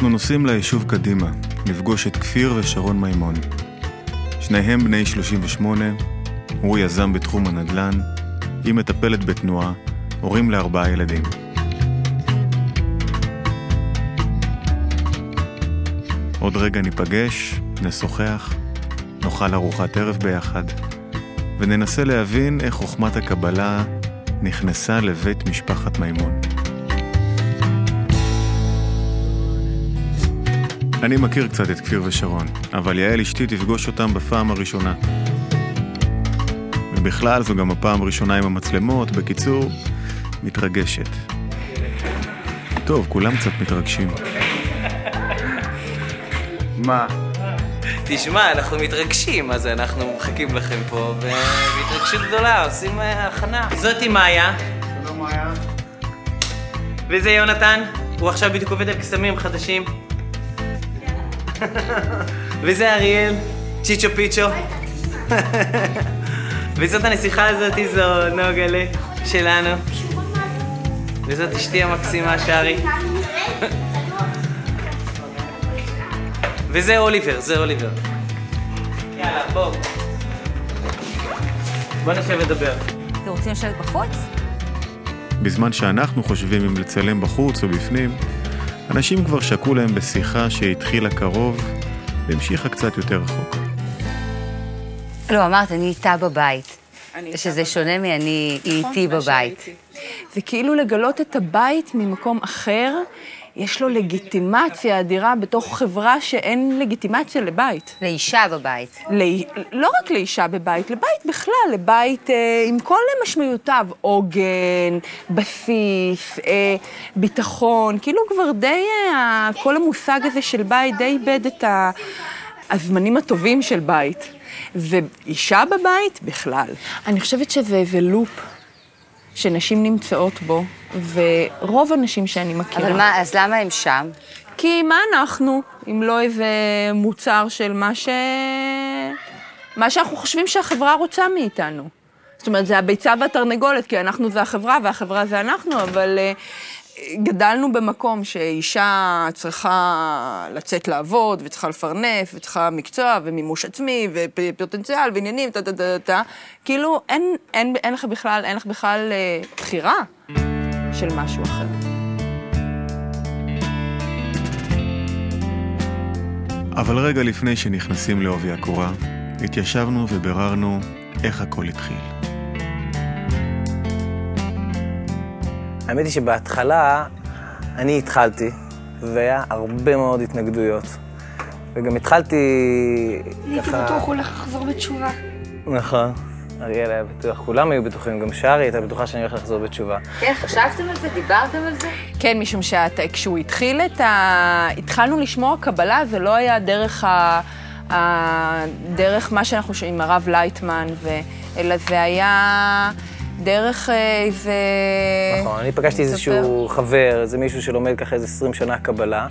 אנחנו נוסעים ליישוב קדימה, לפגוש את כפיר ושרון מימון. שניהם בני 38, הוא יזם בתחום הנדל"ן, היא מטפלת בתנועה, הורים לארבעה ילדים. עוד רגע ניפגש, נשוחח, נאכל ארוחת ערב ביחד, וננסה להבין איך חוכמת הקבלה נכנסה לבית משפחת מימון. אני מכיר קצת את כפיר ושרון, אבל יעל אשתי תפגוש אותם בפעם הראשונה. ובכלל זו גם הפעם הראשונה עם המצלמות, בקיצור, מתרגשת. טוב, כולם קצת מתרגשים. מה? תשמע, אנחנו מתרגשים, אז אנחנו מחכים לכם פה, ובהתרגשות גדולה עושים אה, הכנה. זאתי מאיה. שלום מאיה. וזה יונתן, הוא עכשיו בדיוק עובד על קסמים חדשים. וזה אריאל, צ'יצ'ו פיצ'ו. וזאת הנסיכה הזאתי, זו נוגלה שלנו. וזאת אשתי המקסימה, שרי. וזה אוליבר, זה אוליבר. יאללה, בוא. בוא נשב ודבר. אתם רוצים לשבת בחוץ? בזמן שאנחנו חושבים אם לצלם בחוץ או בפנים, אנשים כבר שקעו להם בשיחה שהתחילה קרוב והמשיכה קצת יותר רחוק. לא, אמרת, אני איתה בבית. אני שזה שונה מאני היא איתי בבית. זה כאילו לגלות את הבית ממקום אחר, יש לו לגיטימציה אדירה בתוך חברה שאין לגיטימציה לבית. לאישה בבית. לא, לא רק לאישה בבית, לבית בכלל, לבית אה, עם כל משמעויותיו, עוגן, בסיס, אה, ביטחון, כאילו כבר די, אה, כל המושג הזה של בית די איבד את ה, הזמנים הטובים של בית. ואישה בבית, בכלל. אני חושבת שזה איזה לופ שנשים נמצאות בו, ורוב הנשים שאני מכירה... אבל מה, אז למה הם שם? כי מה אנחנו, אם לא איזה מוצר של מה ש... מה שאנחנו חושבים שהחברה רוצה מאיתנו. זאת אומרת, זה הביצה והתרנגולת, כי אנחנו זה החברה והחברה זה אנחנו, אבל uh, גדלנו במקום שאישה צריכה לצאת לעבוד, וצריכה לפרנס, וצריכה מקצוע, ומימוש עצמי, ופוטנציאל, ועניינים, טה טה טה טה. כאילו, אין, אין, אין לך בכלל, אין לך בכלל uh, בחירה של משהו אחר. אבל רגע לפני שנכנסים לעובי הקורה, התיישבנו וביררנו איך הכל התחיל. האמת היא שבהתחלה אני התחלתי, והיה הרבה מאוד התנגדויות. וגם התחלתי הייתי בטוח הוא הולך לחזור בתשובה. נכון. אריאל היה בטוח, כולם היו בטוחים, גם שרי הייתה בטוחה שאני הולך לחזור בתשובה. כן, חשבתם על זה? דיברתם על זה? כן, משום שכשהוא התחיל את ה... התחלנו לשמוע קבלה, זה לא היה דרך ה... ה... דרך מה שאנחנו שומעים עם הרב לייטמן, ו... אלא זה היה דרך אה, איזה... נכון, אני פגשתי איזשהו חבר, איזה מישהו שלומד ככה איזה 20 שנה קבלה,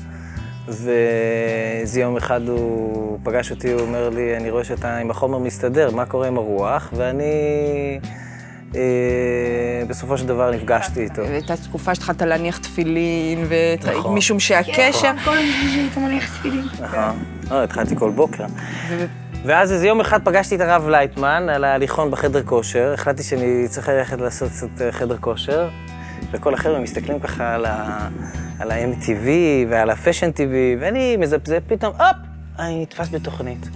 ואיזה יום אחד הוא פגש אותי, הוא אומר לי, אני רואה שאתה עם החומר מסתדר, מה קורה עם הרוח? ואני אה, בסופו של דבר נפגשתי איתו. הייתה תקופה שהתחלת להניח תפילין, נכון. ומשום שהקשר... כל הזמן שהיית מניח תפילין. נכון. לא, התחלתי כל בוקר. ואז איזה יום אחד פגשתי את הרב לייטמן על ההליכון בחדר כושר, החלטתי שאני צריך ללכת לעשות קצת אה, חדר כושר, וכל החבר'ה מסתכלים ככה על ה... על ה-MTV ועל ה-Fashion TV, ואני מזפזפ פתאום, הופ, אני נתפס בתוכנית.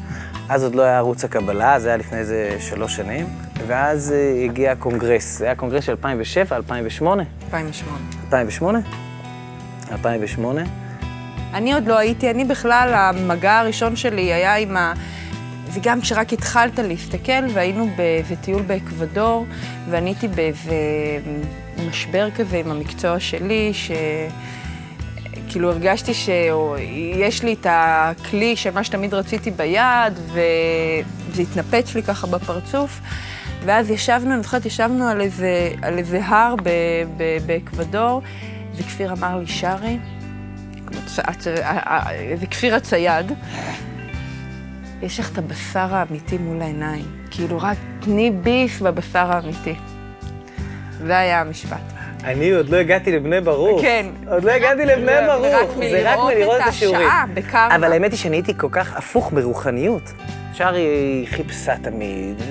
אז עוד לא היה ערוץ הקבלה, זה היה לפני איזה שלוש שנים, ואז אה, הגיע הקונגרס, זה היה קונגרס של 2007, 2008? 2008. 2008? 2008? אני עוד לא הייתי, אני בכלל, המגע הראשון שלי היה עם ה... וגם כשרק התחלת להסתכל, והיינו באיזה טיול באקוודור, ואני הייתי באיזה משבר כזה עם המקצוע שלי, ש... כאילו הרגשתי שיש לי את הכלי של מה שתמיד רציתי ביד, וזה התנפץ לי ככה בפרצוף. ואז ישבנו, אני זוכרת, ישבנו על איזה, על איזה הר באקוודור, וכפיר אמר לי, שרי, כמו צ- הצ- איזה כפיר הצייד, יש לך את הבשר האמיתי מול העיניים. כאילו, רק תני ביף בבשר האמיתי. זה היה המשפט. אני עוד לא הגעתי לבני ברוך. כן. עוד לא הגעתי לבני זה ברוך. רק זה מלראות מלראות את השיעורים. אבל האמת היא שאני הייתי כל כך הפוך ברוחניות. שרי היא חיפשה תמיד,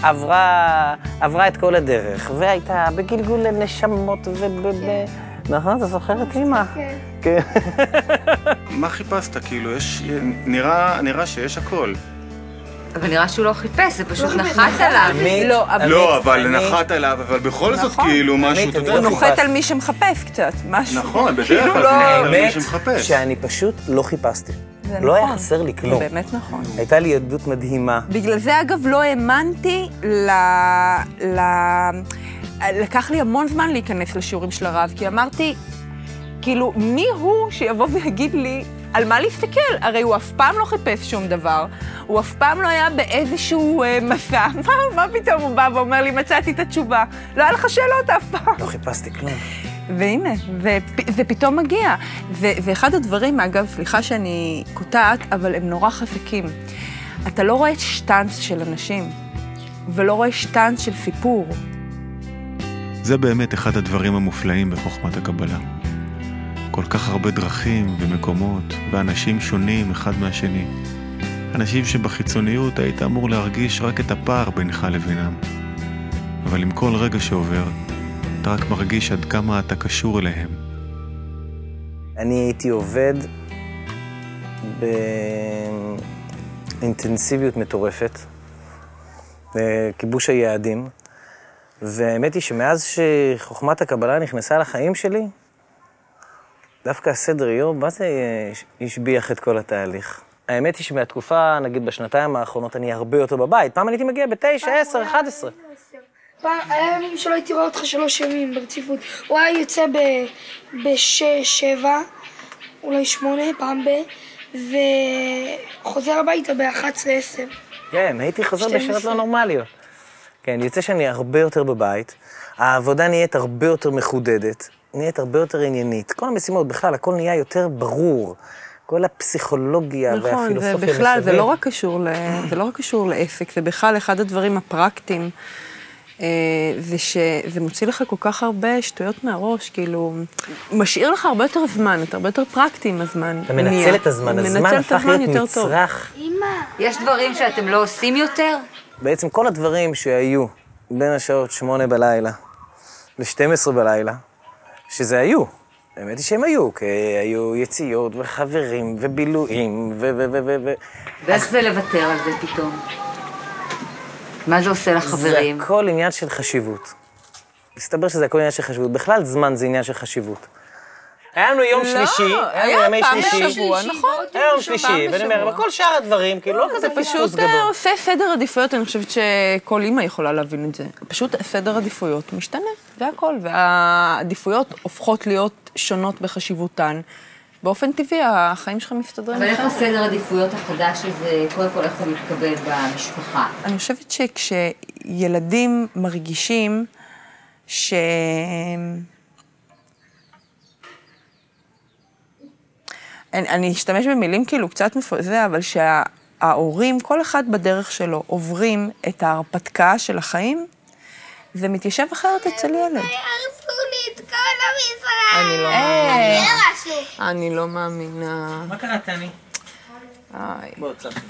ועברה עברה את כל הדרך, והייתה בגלגול נשמות וב... כן. נכון? אתה זוכר את אימא? כן. כן. מה חיפשת? כאילו, יש... נראה, נראה שיש הכל. אבל נראה שהוא לא חיפש, זה פשוט לא נחת עליו. לא, אבל- לא, עמית, אבל אני- נחת עליו, אבל בכל זאת, נכון. כאילו, משהו, אתה יודע... הוא לא נוחת חיפשתי. על מי שמחפש קצת, משהו. נכון, בדרך כאילו כלל לא- זה נוחת על מי האמת שמחפש. שאני פשוט לא חיפשתי. זה לא היה נכון. חסר לי זה כלום. באמת נכון. הייתה לי ילדות מדהימה. בגלל זה, אגב, לא האמנתי ל... ל... לקח לי המון זמן להיכנס לשיעורים של הרב, כי אמרתי, כאילו, מי הוא שיבוא ויגיד לי על מה להסתכל? הרי הוא אף פעם לא חיפש שום דבר, הוא אף פעם לא היה באיזשהו אה, מסע. מה, מה פתאום הוא בא ואומר לי, מצאתי את התשובה? לא היה לך שאלות אף פעם. לא חיפשתי כלום. והנה, ופ- זה פתאום מגיע. ו- ואחד הדברים, אגב, סליחה שאני קוטעת, אבל הם נורא חזקים. אתה לא רואה שטאנץ של אנשים, ולא רואה שטאנץ של סיפור. זה באמת אחד הדברים המופלאים בחוכמת הקבלה. כל כך הרבה דרכים ומקומות ואנשים שונים אחד מהשני. אנשים שבחיצוניות היית אמור להרגיש רק את הפער בינך לבינם. אבל עם כל רגע שעובר, אתה רק מרגיש עד כמה אתה קשור אליהם. אני הייתי עובד באינטנסיביות מטורפת, בכיבוש היעדים, והאמת היא שמאז שחוכמת הקבלה נכנסה לחיים שלי, דווקא הסדר יום, מה זה אה, השביח את כל התהליך? האמת היא שמהתקופה, נגיד בשנתיים האחרונות, אני הרבה יותר בבית. פעם אני הייתי מגיע בתשע, עשר, אחד עשרה. פעם, היה ימים שלא הייתי רואה אותך שלוש ימים ברציפות. הוא היה יוצא בשש, שבע, אולי שמונה, פעם ב... וחוזר הביתה ב-11, עשר. כן, הייתי חוזר 12. בשעות לא נורמליות. כן, יוצא שאני הרבה יותר בבית, העבודה נהיית הרבה יותר מחודדת, נהיית הרבה יותר עניינית. כל המשימות, בכלל, הכל נהיה יותר ברור. כל הפסיכולוגיה נכון, והפילוסופיה ובכלל, זה מסביב. לא רק קשור, ל... זה לא רק קשור לעסק, זה בכלל אחד הדברים הפרקטיים. אה, זה שזה מוציא לך כל כך הרבה שטויות מהראש, כאילו, משאיר לך הרבה יותר זמן, אתה הרבה יותר פרקטי עם הזמן. אתה מנצל נהיה. את הזמן, הזמן הפך הזמן להיות יותר טוב. מצרך. אמא, יש דברים שאתם לא עושים יותר? בעצם כל הדברים שהיו בין השעות שמונה בלילה ל-12 בלילה, שזה היו. האמת היא שהם היו, כי היו יציאות וחברים ובילויים ו... ו... ו... ו... ו... ואיך זה לוותר על זה פתאום? מה זה עושה לחברים? זה הכל עניין של חשיבות. מסתבר שזה הכל עניין של חשיבות. בכלל, זמן זה עניין של חשיבות. היה לנו יום לא, שלישי, היה היה לנו ימי פעם שלישי. בשבוע, נכון. היה יום שלישי, פעם ואני אומר, בשבוע. אבל כל שאר הדברים, כאילו, לא כזה זה פספוס פשוט גדול. אה, עושה סדר עדיפויות, אני חושבת שכל אימא יכולה להבין את זה. פשוט סדר עדיפויות משתנה, זה הכל. והעדיפויות הופכות להיות שונות בחשיבותן. באופן טבעי, החיים שלך מסתדרים. אבל איך. הסדר עדיפויות החדש הזה, קודם כל איך הוא מתקבל במשפחה? אני חושבת שכשילדים מרגישים ש... אני, אני אשתמש במילים כאילו קצת מפרזה, אבל שההורים, כל אחד בדרך שלו, עוברים את ההרפתקה של החיים, זה מתיישב אחרת אצל ילד. הרסו לי את כל המשרד. אני לא אני מאמינה. הרסו. אני לא מאמינה. מה קרה? איי, בוא, צחי.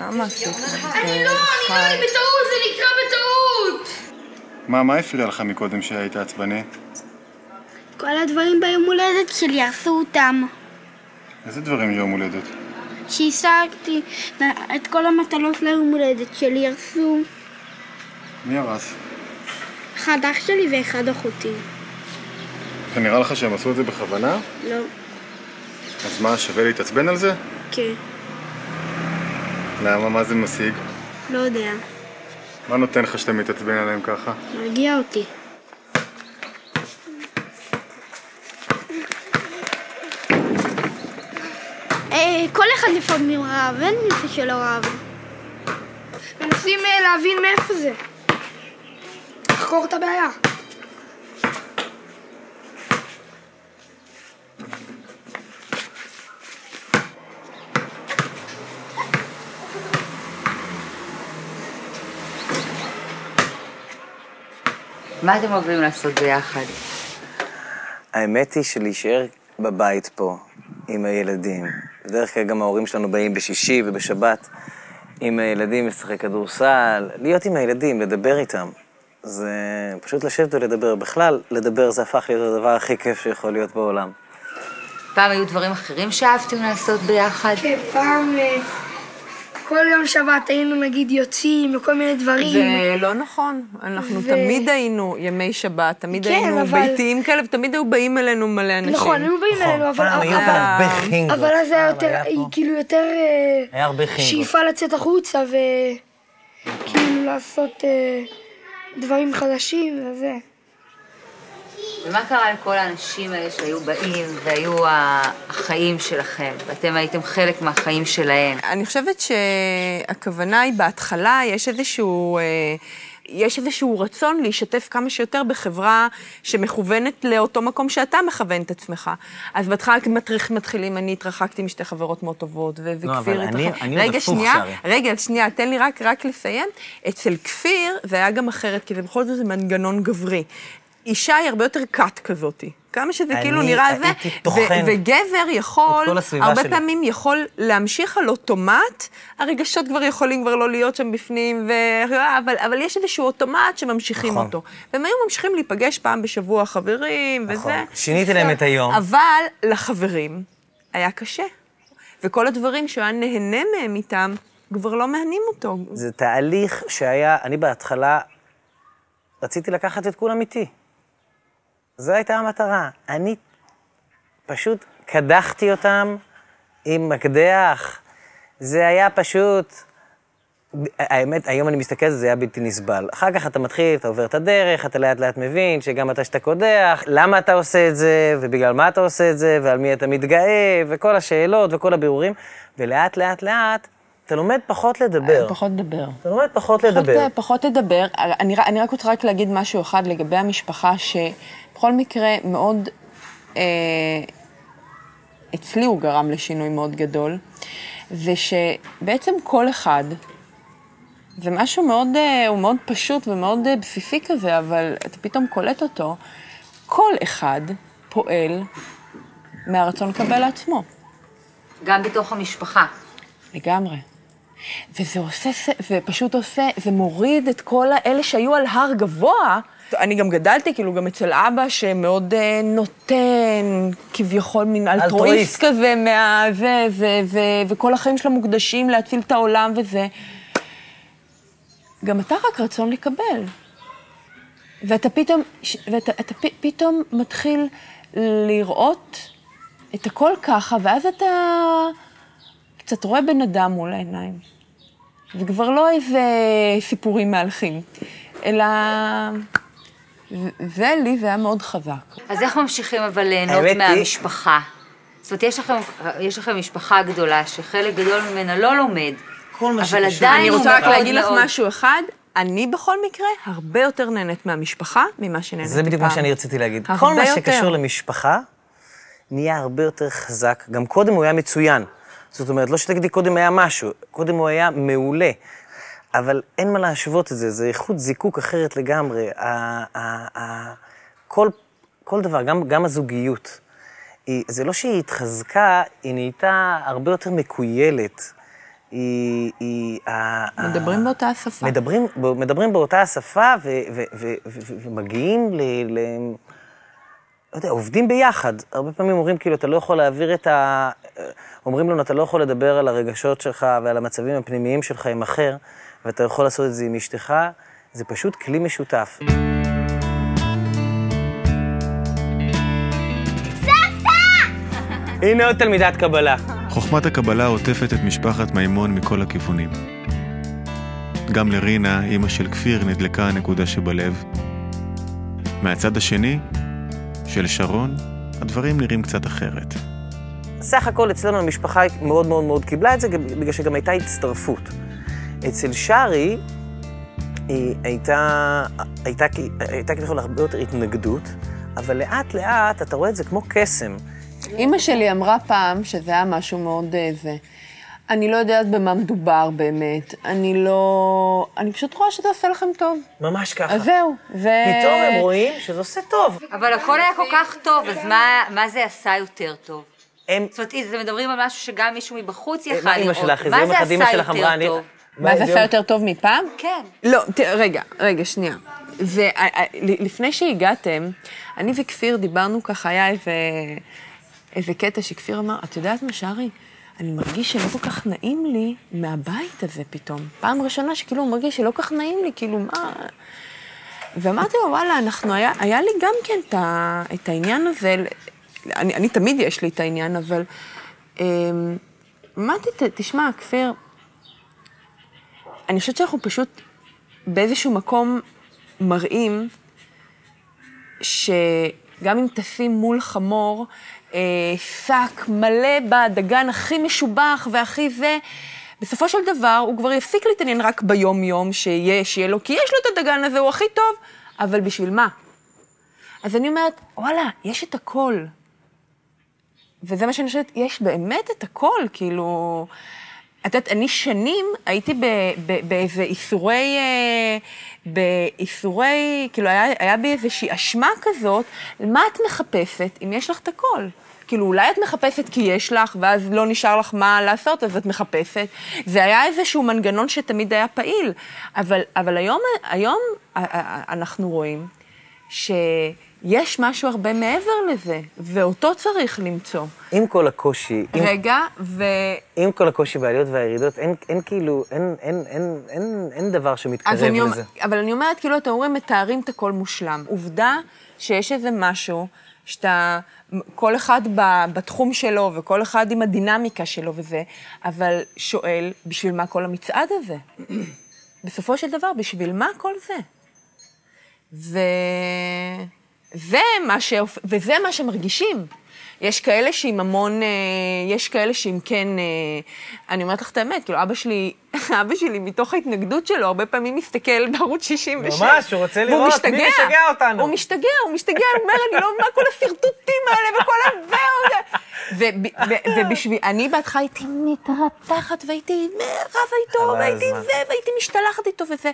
למה עשית? אני לא, נראה לי בטעות, זה נקרא בטעות. מה, מה הפריע לך מקודם שהיית עצבני? כל הדברים ביום הולדת שלי הרסו אותם. איזה דברים יום הולדת? שהשגתי את כל המטלות ליום הולדת שלי הרסו. מי הרס? אחד אח שלי ואחד אחותי. ונראה לך שהם עשו את זה בכוונה? לא, אז מה, שווה להתעצבן על זה? כן, למה? מה זה משיג? לא יודע. מה נותן לך שאתה מתעצבן עליהם ככה? מרגיע אותי. כל אחד לפעמים רב, אין מישהו שלא רב. מנסים אה, להבין מאיפה זה. לחקור את הבעיה. מה אתם אוהבים לעשות ביחד? האמת היא שלהישאר בבית פה עם הילדים, בדרך כלל גם ההורים שלנו באים בשישי ובשבת עם הילדים לשחק כדורסל, להיות עם הילדים, לדבר איתם. זה פשוט לשבת ולדבר. בכלל, לדבר זה הפך להיות הדבר הכי כיף שיכול להיות בעולם. פעם היו דברים אחרים שאהבתם לעשות ביחד? כן, פעם, אה, כל יום שבת היינו נגיד יוצאים וכל מיני דברים. זה לא נכון. אנחנו ו- תמיד היינו ימי שבת, תמיד כן, היינו אבל- ביתיים כאלה, ותמיד היו באים אלינו מלא אנשים. נכון, היו באים אלינו, אבל... היו אבל- כאן הרבה חינגות. אבל אז היה פעם יותר, היה כאילו יותר אה, היה הרבה חינגות. שאיפה לצאת החוצה וכאילו לעשות אה, דברים חדשים וזה. ומה קרה לכל האנשים האלה שהיו באים והיו החיים שלכם, ואתם הייתם חלק מהחיים שלהם? אני חושבת שהכוונה היא בהתחלה, יש איזשהו... אה, יש איזשהו רצון להשתף כמה שיותר בחברה שמכוונת לאותו מקום שאתה מכוון את עצמך. אז בהתחלה מתחיל- מתחילים, אני התרחקתי משתי חברות מאוד טובות, ו- לא, וכפיר אבל אני- התרחק. אני עוד רגע, הפוך, שנייה, שרי. רגע, שנייה, תן לי רק, רק לסיים. אצל כפיר זה היה גם אחרת, כי זה בכל זאת זה מנגנון גברי. אישה היא הרבה יותר כת כזאתי. כמה שזה אני כאילו נראה זה, ו- וגבר יכול, הרבה שלי. פעמים יכול להמשיך על אוטומט, הרגשות כבר יכולים כבר לא להיות שם בפנים, ו... אבל, אבל יש איזשהו אוטומט שממשיכים נכון. אותו. והם היו ממשיכים להיפגש פעם בשבוע חברים, נכון. וזה. שיניתי להם את היום. אבל לחברים היה קשה. וכל הדברים שהוא היה נהנה מהם איתם, כבר לא מהנים אותו. זה תהליך שהיה, אני בהתחלה רציתי לקחת את כולם איתי. זו הייתה המטרה. אני פשוט קדחתי אותם עם מקדח. זה היה פשוט... האמת, היום אני מסתכל על זה, זה היה בלתי נסבל. אחר כך אתה מתחיל, אתה עובר את הדרך, אתה לאט לאט מבין שגם אתה שאתה קודח, למה אתה עושה את זה, ובגלל מה אתה עושה את זה, ועל מי אתה מתגאה, וכל השאלות וכל הבירורים, ולאט לאט לאט אתה לומד פחות לדבר. פחות לדבר. אתה לומד פחות לדבר. פחות, פחות לדבר. אני, אני רק רוצה רק להגיד משהו אחד לגבי המשפחה, שבכל מקרה מאוד, אה, אצלי הוא גרם לשינוי מאוד גדול, זה שבעצם כל אחד, זה משהו מאוד, אה, הוא מאוד פשוט ומאוד אה, בסיסי כזה, אבל אתה פתאום קולט אותו, כל אחד פועל מהרצון לקבל לעצמו. גם בתוך המשפחה. לגמרי. וזה עושה, ס- זה פשוט עושה, זה מוריד את כל האלה שהיו על הר גבוה. אני גם גדלתי, כאילו, גם אצל אבא שמאוד אה, נותן, כביכול מין אלטרואיסט. כזה, מה... זה, זה, זה, וכל החיים שלו מוקדשים להציל את העולם וזה. גם אתה רק רצון לקבל. ואתה פתאום, ואתה אתה פ- פתאום מתחיל לראות את הכל ככה, ואז אתה קצת רואה בן אדם מול העיניים. זה כבר לא איזה סיפורים מהלכים, אלא... זה לי, זה היה מאוד חזק. אז איך ממשיכים אבל ליהנות מהמשפחה? זאת אומרת, יש לכם, יש לכם משפחה גדולה שחלק גדול ממנה לא לומד, כל מה אבל שקשור- עדיין אני רוצה רק להגיד לך משהו אחד, אני בכל מקרה הרבה יותר נהנית מהמשפחה ממה שנהניתי פעם. זה בדיוק מה שאני רציתי להגיד. הרבה כל מה יותר. שקשור למשפחה נהיה הרבה יותר חזק. גם קודם הוא היה מצוין. זאת אומרת, לא שתגידי קודם היה משהו, קודם הוא היה מעולה. אבל אין מה להשוות את זה, זה איכות זיקוק אחרת לגמרי. כל, כל דבר, גם, גם הזוגיות, היא, זה לא שהיא התחזקה, היא נהייתה הרבה יותר מקוילת. היא... היא ה- ה- מדברים באותה שפה. מדברים, מדברים באותה השפה ו, ו, ו, ו, ו, ומגיעים ל... ל לא יודע, עובדים ביחד. הרבה פעמים אומרים, כאילו, אתה לא יכול להעביר את ה... אומרים לנו, אתה לא יכול לדבר על הרגשות שלך ועל המצבים הפנימיים שלך עם אחר, ואתה יכול לעשות את זה עם אשתך. זה פשוט כלי משותף. הנה עוד תלמידת קבלה. חוכמת הקבלה עוטפת את משפחת מימון מכל הכיוונים. גם לרינה, אימא של כפיר, נדלקה הנקודה שבלב. מהצד השני, של שרון, הדברים נראים קצת אחרת. סך הכל אצלנו המשפחה מאוד מאוד מאוד קיבלה את זה, בגלל שגם הייתה הצטרפות. אצל שרי, היא הייתה, הייתה, הייתה כביכול הרבה יותר התנגדות, אבל לאט לאט אתה רואה את זה כמו קסם. אימא שלי אמרה פעם, שזה היה משהו מאוד אה, זה, אני לא יודעת במה מדובר באמת. אני לא... אני פשוט רואה שזה עושה לכם טוב. ממש ככה. אז זהו. ו... פתאום הם רואים שזה עושה טוב. אבל הכל היה כל כך טוב, אז מה, מה זה עשה יותר טוב? הם... זאת אומרת, אתם מדברים על משהו שגם מישהו מבחוץ מה יכל לראות. מה זה עשה. יותר טוב? מה זה עשה יותר טוב מפעם? כן. לא, רגע, רגע, שנייה. זה, אה, אה, לפני שהגעתם, אני וכפיר דיברנו ככה, היה איזה, איזה קטע שכפיר אמר, את יודעת מה, שרי? אני מרגיש שלא כל כך נעים לי מהבית הזה פתאום. פעם ראשונה שכאילו הוא מרגיש שלא כל כך נעים לי, כאילו, מה... ואמרתי לו, וואלה, אנחנו, היה, היה לי גם כן את, ה, את העניין הזה, אני, אני תמיד יש לי את העניין, אבל... אמ, אמרתי, "ת- תשמע, כפיר, אני חושבת שאנחנו פשוט באיזשהו מקום מראים שגם אם תשים מול חמור אה, שק מלא בדגן הכי משובח והכי זה, בסופו של דבר הוא כבר יפסיק להתעניין רק ביום-יום שיהיה, שיהיה לו, כי יש לו את הדגן הזה, הוא הכי טוב, אבל בשביל מה? אז אני אומרת, וואלה, יש את הכל. וזה מה שאני חושבת, יש באמת את הכל, כאילו... את יודעת, אני שנים הייתי באיזה איסורי, אה, באיסורי, כאילו היה, היה בי איזושהי אשמה כזאת, מה את מחפשת אם יש לך את הכל? כאילו, אולי את מחפשת כי יש לך, ואז לא נשאר לך מה לעשות, אז את מחפשת. זה היה איזשהו מנגנון שתמיד היה פעיל. אבל, אבל היום, היום אנחנו רואים שיש משהו הרבה מעבר לזה, ואותו צריך למצוא. עם כל הקושי, עם, רגע, ו... עם כל הקושי בעליות והירידות, אין, אין כאילו, אין, אין, אין, אין, אין דבר שמתקרב אני, אומר- לזה. אבל אני אומרת, כאילו, אתם אומרים, מתארים את הכל מושלם. עובדה שיש איזה משהו שאתה, כל אחד ב- בתחום שלו, וכל אחד עם הדינמיקה שלו וזה, אבל שואל, בשביל מה כל המצעד הזה? בסופו של דבר, בשביל מה כל זה? ו... זה מה ש... וזה מה שמרגישים. יש כאלה שעם המון, אה, יש כאלה שעם כן, אה, אני אומרת לך את האמת, כאילו אבא שלי, אבא שלי מתוך ההתנגדות שלו, הרבה פעמים מסתכל בערוץ 66. ממש, הוא רוצה לראות מי משתגע. משגע אותנו. הוא משתגע, הוא משתגע, הוא אומר, אני לא מבינה כל השרטוטים האלה וכל הזה. ובשביל, אני בהתחלה הייתי מתרתחת והייתי רבה איתו, והייתי. זה, והייתי משתלחת איתו וזה.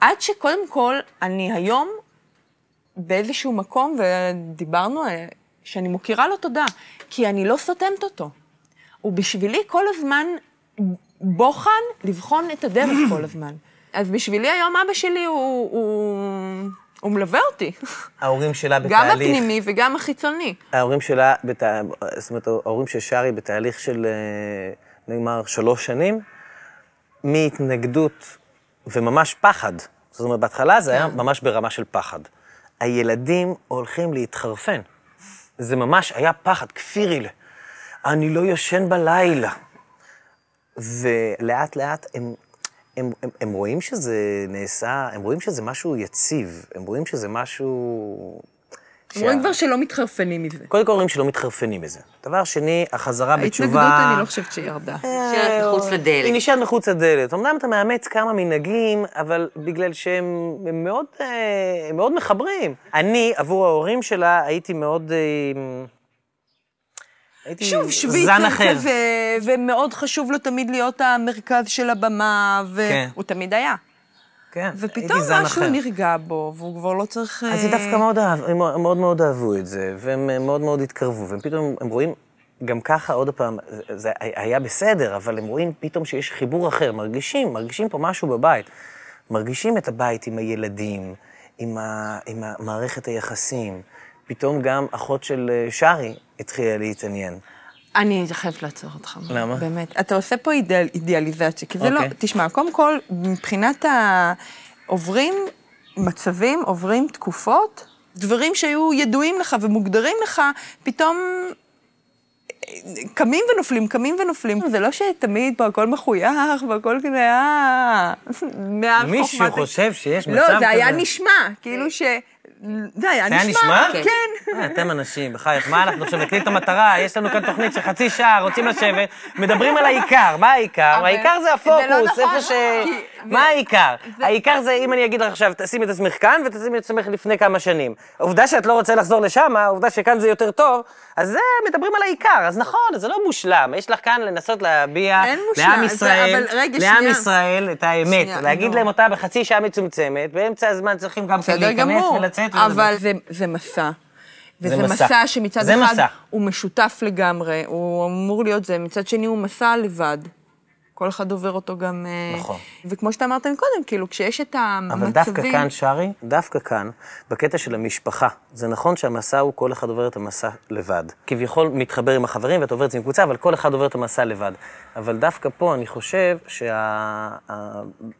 עד שקודם כל, אני היום באיזשהו מקום, ודיברנו, אה, שאני מוקירה לו תודה, כי אני לא סותמת אותו. הוא בשבילי כל הזמן בוחן לבחון את הדרך כל הזמן. אז בשבילי היום אבא שלי הוא, הוא, הוא מלווה אותי. ההורים שלה גם בתהליך, הפנימי וגם החיצוני. ההורים שלה, בת... זאת אומרת, ההורים של שרי בתהליך של, אה, נאמר, שלוש שנים, מהתנגדות וממש פחד. זאת אומרת, בהתחלה זה היה ממש ברמה של פחד. הילדים הולכים להתחרפן. זה ממש היה פחד, כפירי. אני לא ישן בלילה. ולאט לאט הם, הם, הם, הם רואים שזה נעשה, הם רואים שזה משהו יציב, הם רואים שזה משהו... רואים כבר שלא מתחרפנים מזה. קודם כל רואים שלא מתחרפנים מזה. דבר שני, החזרה בתשובה... ההתנגדות, אני לא חושבת שהיא ירדה. נשארת מחוץ לדלת. היא נשארת מחוץ לדלת. אמנם אתה מאמץ כמה מנהגים, אבל בגלל שהם הם מאוד, אה, מאוד מחברים. אני, עבור ההורים שלה, הייתי מאוד... אה, הייתי שוב, שוויצר. כזה, ומאוד חשוב לו תמיד להיות המרכז של הבמה, כן. והוא תמיד היה. כן, ופתאום משהו אחר. נרגע בו, והוא כבר לא צריך... אז היא אה, דווקא מאוד, אהב, הם מאוד מאוד אהבו את זה, והם מאוד מאוד התקרבו, והם פתאום, הם רואים, גם ככה, עוד פעם, זה- זה היה בסדר, אבל הם רואים פתאום שיש חיבור אחר, מרגישים, מרגישים פה משהו בבית. מרגישים את הבית עם הילדים, עם, ה, עם מערכת היחסים. פתאום גם אחות של אה, שרי התחילה להתעניין. אני חייבת לעצור אותך. למה? באמת. אתה עושה פה אידאל, אידיאליזציה, כי זה לא... אוקיי. תשמע, קודם כל, מבחינת ה... עוברים מצבים, עוברים תקופות, דברים שהיו ידועים לך ומוגדרים לך, פתאום קמים ונופלים, קמים ונופלים. זה לא שתמיד פה הכל מחוייך והכל כזה, אה... מישהו חושב שיש מצב לא, כזה? זה היה נשמע, כאילו ש... זה היה זה היה נשמע. נשמע? כן. אה, אתם אנשים, בחייך, מה אנחנו עכשיו נקליט את המטרה? יש לנו כאן תוכנית של חצי שעה, רוצים לשבת, מדברים על העיקר, מה העיקר? העיקר זה זה לא הפוקוס, נכון, איפה ש... מה העיקר? העיקר זה אם אני אגיד לך עכשיו, תשימי את עצמך כאן ותשימי את עצמך לפני כמה שנים. העובדה שאת לא רוצה לחזור לשם, העובדה שכאן זה יותר טוב, אז זה, מדברים על העיקר. אז נכון, זה לא מושלם. יש לך כאן לנסות להביע לעם ישראל, לעם. ישראל את האמת. להגיד. להם אותה בחצי שעה מצומצמת, באמצע הזמן צריכים גם כן להיכנס ולצאת. אבל זה, מסע. וזה מסע. מסע שמצד אחד מסע. הוא משותף לגמרי, הוא אמור להיות זה, מצד שני הוא מסע לבד. כל אחד עובר אותו גם... אה, נכון. וכמו שאתה אמרת מקודם, כאילו, כשיש את המצבים... אבל דווקא כאן, שרי, דווקא כאן, בקטע של המשפחה, זה נכון שהמסע הוא, כל אחד עובר את המסע לבד. כביכול מתחבר עם החברים ואתה עובר את זה עם קבוצה, אבל כל אחד עובר את המסע לבד. אבל דווקא פה אני חושב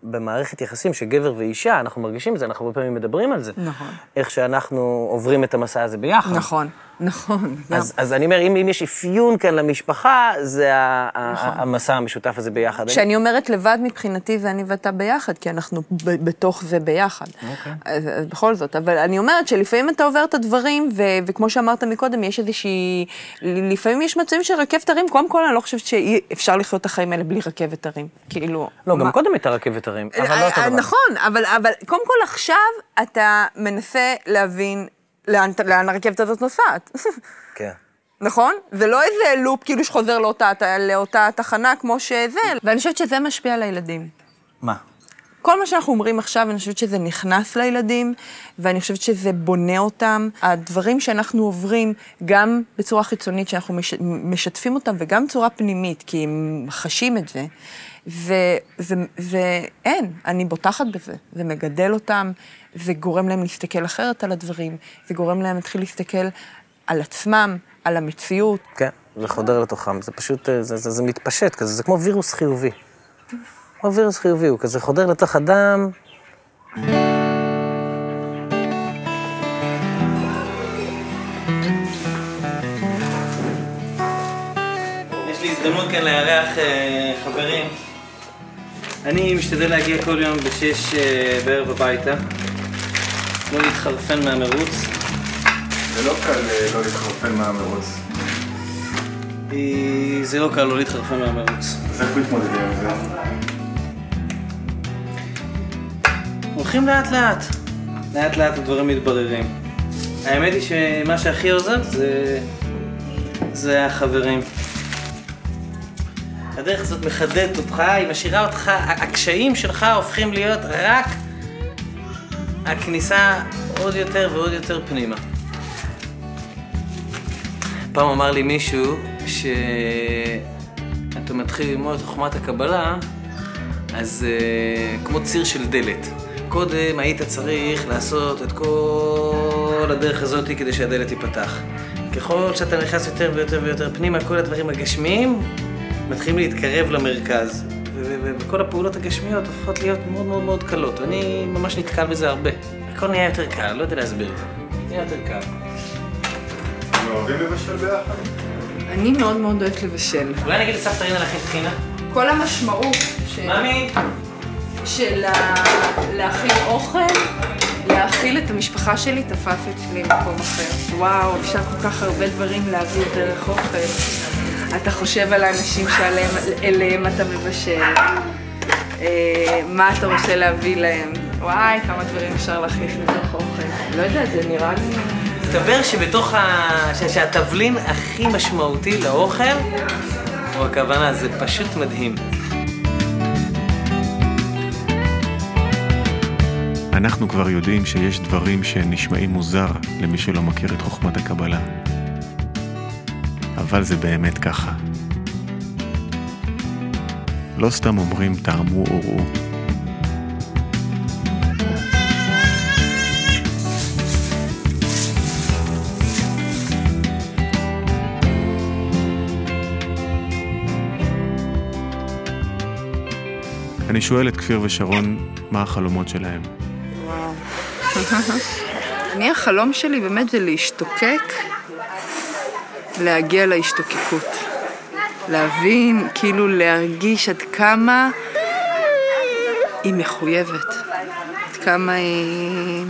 שבמערכת יחסים של גבר ואישה, אנחנו מרגישים את זה, אנחנו הרבה פעמים מדברים על זה. נכון. איך שאנחנו עוברים את המסע הזה ביחד. נכון, נכון. גם. אז, אז אני אומר, אם, אם יש אפיון כאן למשפחה, זה ה, המסע המשותף הזה ביחד. כשאני אומרת לבד מבחינתי זה אני ואתה ביחד, כי אנחנו ב- בתוך זה ביחד. אוקיי. אז, אז בכל זאת, אבל אני אומרת שלפעמים אתה עובר את הדברים, ו- וכמו שאמרת מקודם, יש איזושהי... לפעמים יש מצבים של רכבת הרים, קודם כל אני לא חושבת שאפשר לחיות את החיים האלה בלי רכבת הרים. כאילו... לא, גם מה- קודם הייתה רכבת הרים, אבל לא אותו אה, דבר. נכון, אבל, אבל קודם כל עכשיו אתה מנסה להבין לאן, לאן הרכבת הזאת נוסעת. כן. נכון? זה לא איזה לופ כאילו שחוזר לאותה, לאותה תחנה כמו שזה, ואני חושבת שזה משפיע על הילדים. מה? כל מה שאנחנו אומרים עכשיו, אני חושבת שזה נכנס לילדים, ואני חושבת שזה בונה אותם. הדברים שאנחנו עוברים, גם בצורה חיצונית, שאנחנו מש, משתפים אותם, וגם בצורה פנימית, כי הם חשים את זה. ואין, אני בוטחת בזה. זה מגדל אותם, זה גורם להם להסתכל אחרת על הדברים, זה גורם להם להתחיל להסתכל על עצמם, על המציאות. כן, זה חודר לתוכם, זה פשוט, אה, זה, זה, זה מתפשט כזה, זה כמו וירוס חיובי. כמו וירוס חיובי, הוא כזה חודר לתוך אדם. יש לי הזדמנות כאן לארח אה, חברים. אני משתדל להגיע כל יום בשש אה, בערב הביתה. לא להתחרפן מהמרוץ. זה לא קל אה, לא להתחרפן מהמרוץ. אה, זה לא קל לא להתחרפן מהמרוץ. אז איך מתמודדים עם זה? הולכים לאט לאט. לאט לאט הדברים מתבררים. האמת היא שמה שהכי עוזר זה... זה החברים. הדרך הזאת מחדדת אותך, היא משאירה אותך, הקשיים שלך הופכים להיות רק הכניסה עוד יותר ועוד יותר פנימה. פעם אמר לי מישהו שאתה מתחיל ללמוד את חוכמת הקבלה, אז uh, כמו ציר של דלת. קודם היית צריך לעשות את כל הדרך הזאת כדי שהדלת תיפתח. ככל שאתה נכנס יותר ויותר ויותר פנימה, כל הדברים הגשמיים מתחילים להתקרב למרכז. וכל הפעולות הגשמיות הופכות להיות מאוד מאוד מאוד קלות. ואני ממש נתקל בזה הרבה. הכל נהיה יותר קל, לא יודע להסביר. נהיה יותר קל. אתם אוהבים לבשל ביחד? אני מאוד מאוד אוהבת לבשל. אולי נגיד לסבתא רינה להכין טחינה? כל המשמעות של... ממי? של להכין אוכל, להאכיל את המשפחה שלי, תפס אצלי מקום אחר. וואו, אפשר כל כך הרבה דברים להביא דרך אוכל. אתה חושב על האנשים שאליהם אתה מבשל, אה, מה אתה רוצה להביא להם. וואי, כמה דברים אפשר להכניס לתוך אוכל. לא יודעת, זה נראה לי... מסתבר שבתוך ה... ש- שהתבלין הכי משמעותי לאוכל, הוא הכוונה, זה פשוט מדהים. אנחנו כבר יודעים שיש דברים שנשמעים מוזר למי שלא מכיר את חוכמת הקבלה. אבל זה באמת ככה. לא סתם אומרים טעמו וראו. אני שואל את כפיר ושרון מה החלומות שלהם. וואו. אני, החלום שלי באמת זה להשתוקק, להגיע להשתוקקות. להבין, כאילו להרגיש עד כמה היא מחויבת. עד כמה היא...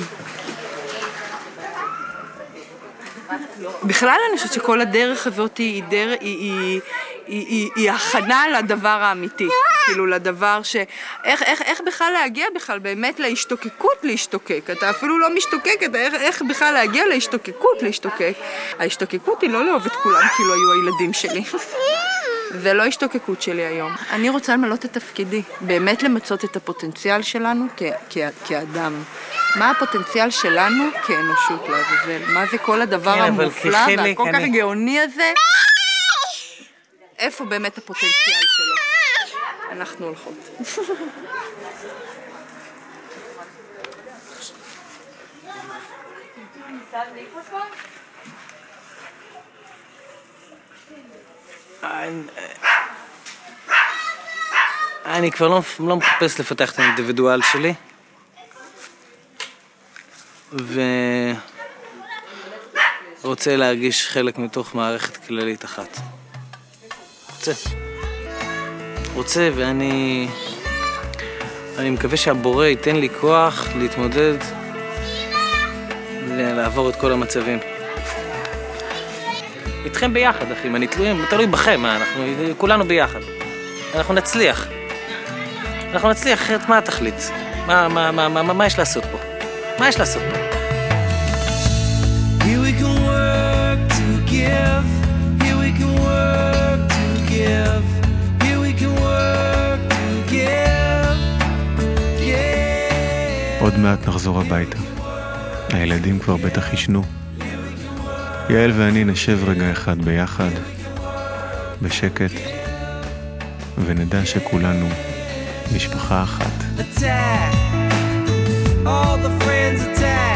בכלל אני חושבת שכל הדרך הזאת היא, דרך, היא, היא, היא, היא, היא הכנה לדבר האמיתי, כאילו לדבר ש... איך, איך, איך בכלל להגיע בכלל באמת להשתוקקות להשתוקק? אתה אפילו לא משתוקק, אתה איך, איך בכלל להגיע להשתוקקות להשתוקק? ההשתוקקות היא לא לאהוב את כולם כאילו היו הילדים שלי. זה לא השתוקקות שלי היום. אני רוצה למלות את תפקידי, באמת למצות את הפוטנציאל שלנו כ- כ- כאדם. מה הפוטנציאל שלנו כאנושות לעזאזל? מה זה כל הדבר כן, המופלא והכל כך אני- גאוני הזה? איפה באמת הפוטנציאל שלו? אנחנו הולכות. אני כבר לא, לא מחפש לפתח את האינדיבידואל שלי. ורוצה להרגיש חלק מתוך מערכת כללית אחת. רוצה. רוצה, ואני... אני מקווה שהבורא ייתן לי כוח להתמודד, לעבור את כל המצבים. איתכם ביחד, אחים, אני תלוי, תלוי בכם, מה, אנחנו כולנו ביחד. אנחנו נצליח. אנחנו נצליח, אחרת מה התכלית? מה, מה, מה, מה, מה, מה יש לעשות פה? מה יש לעשות פה? Here we can work to give. עוד מעט נחזור הביתה. הילדים כבר בטח ישנו. יעל ואני נשב רגע אחד ביחד, בשקט, ונדע שכולנו משפחה אחת. Attack. All the friends attack.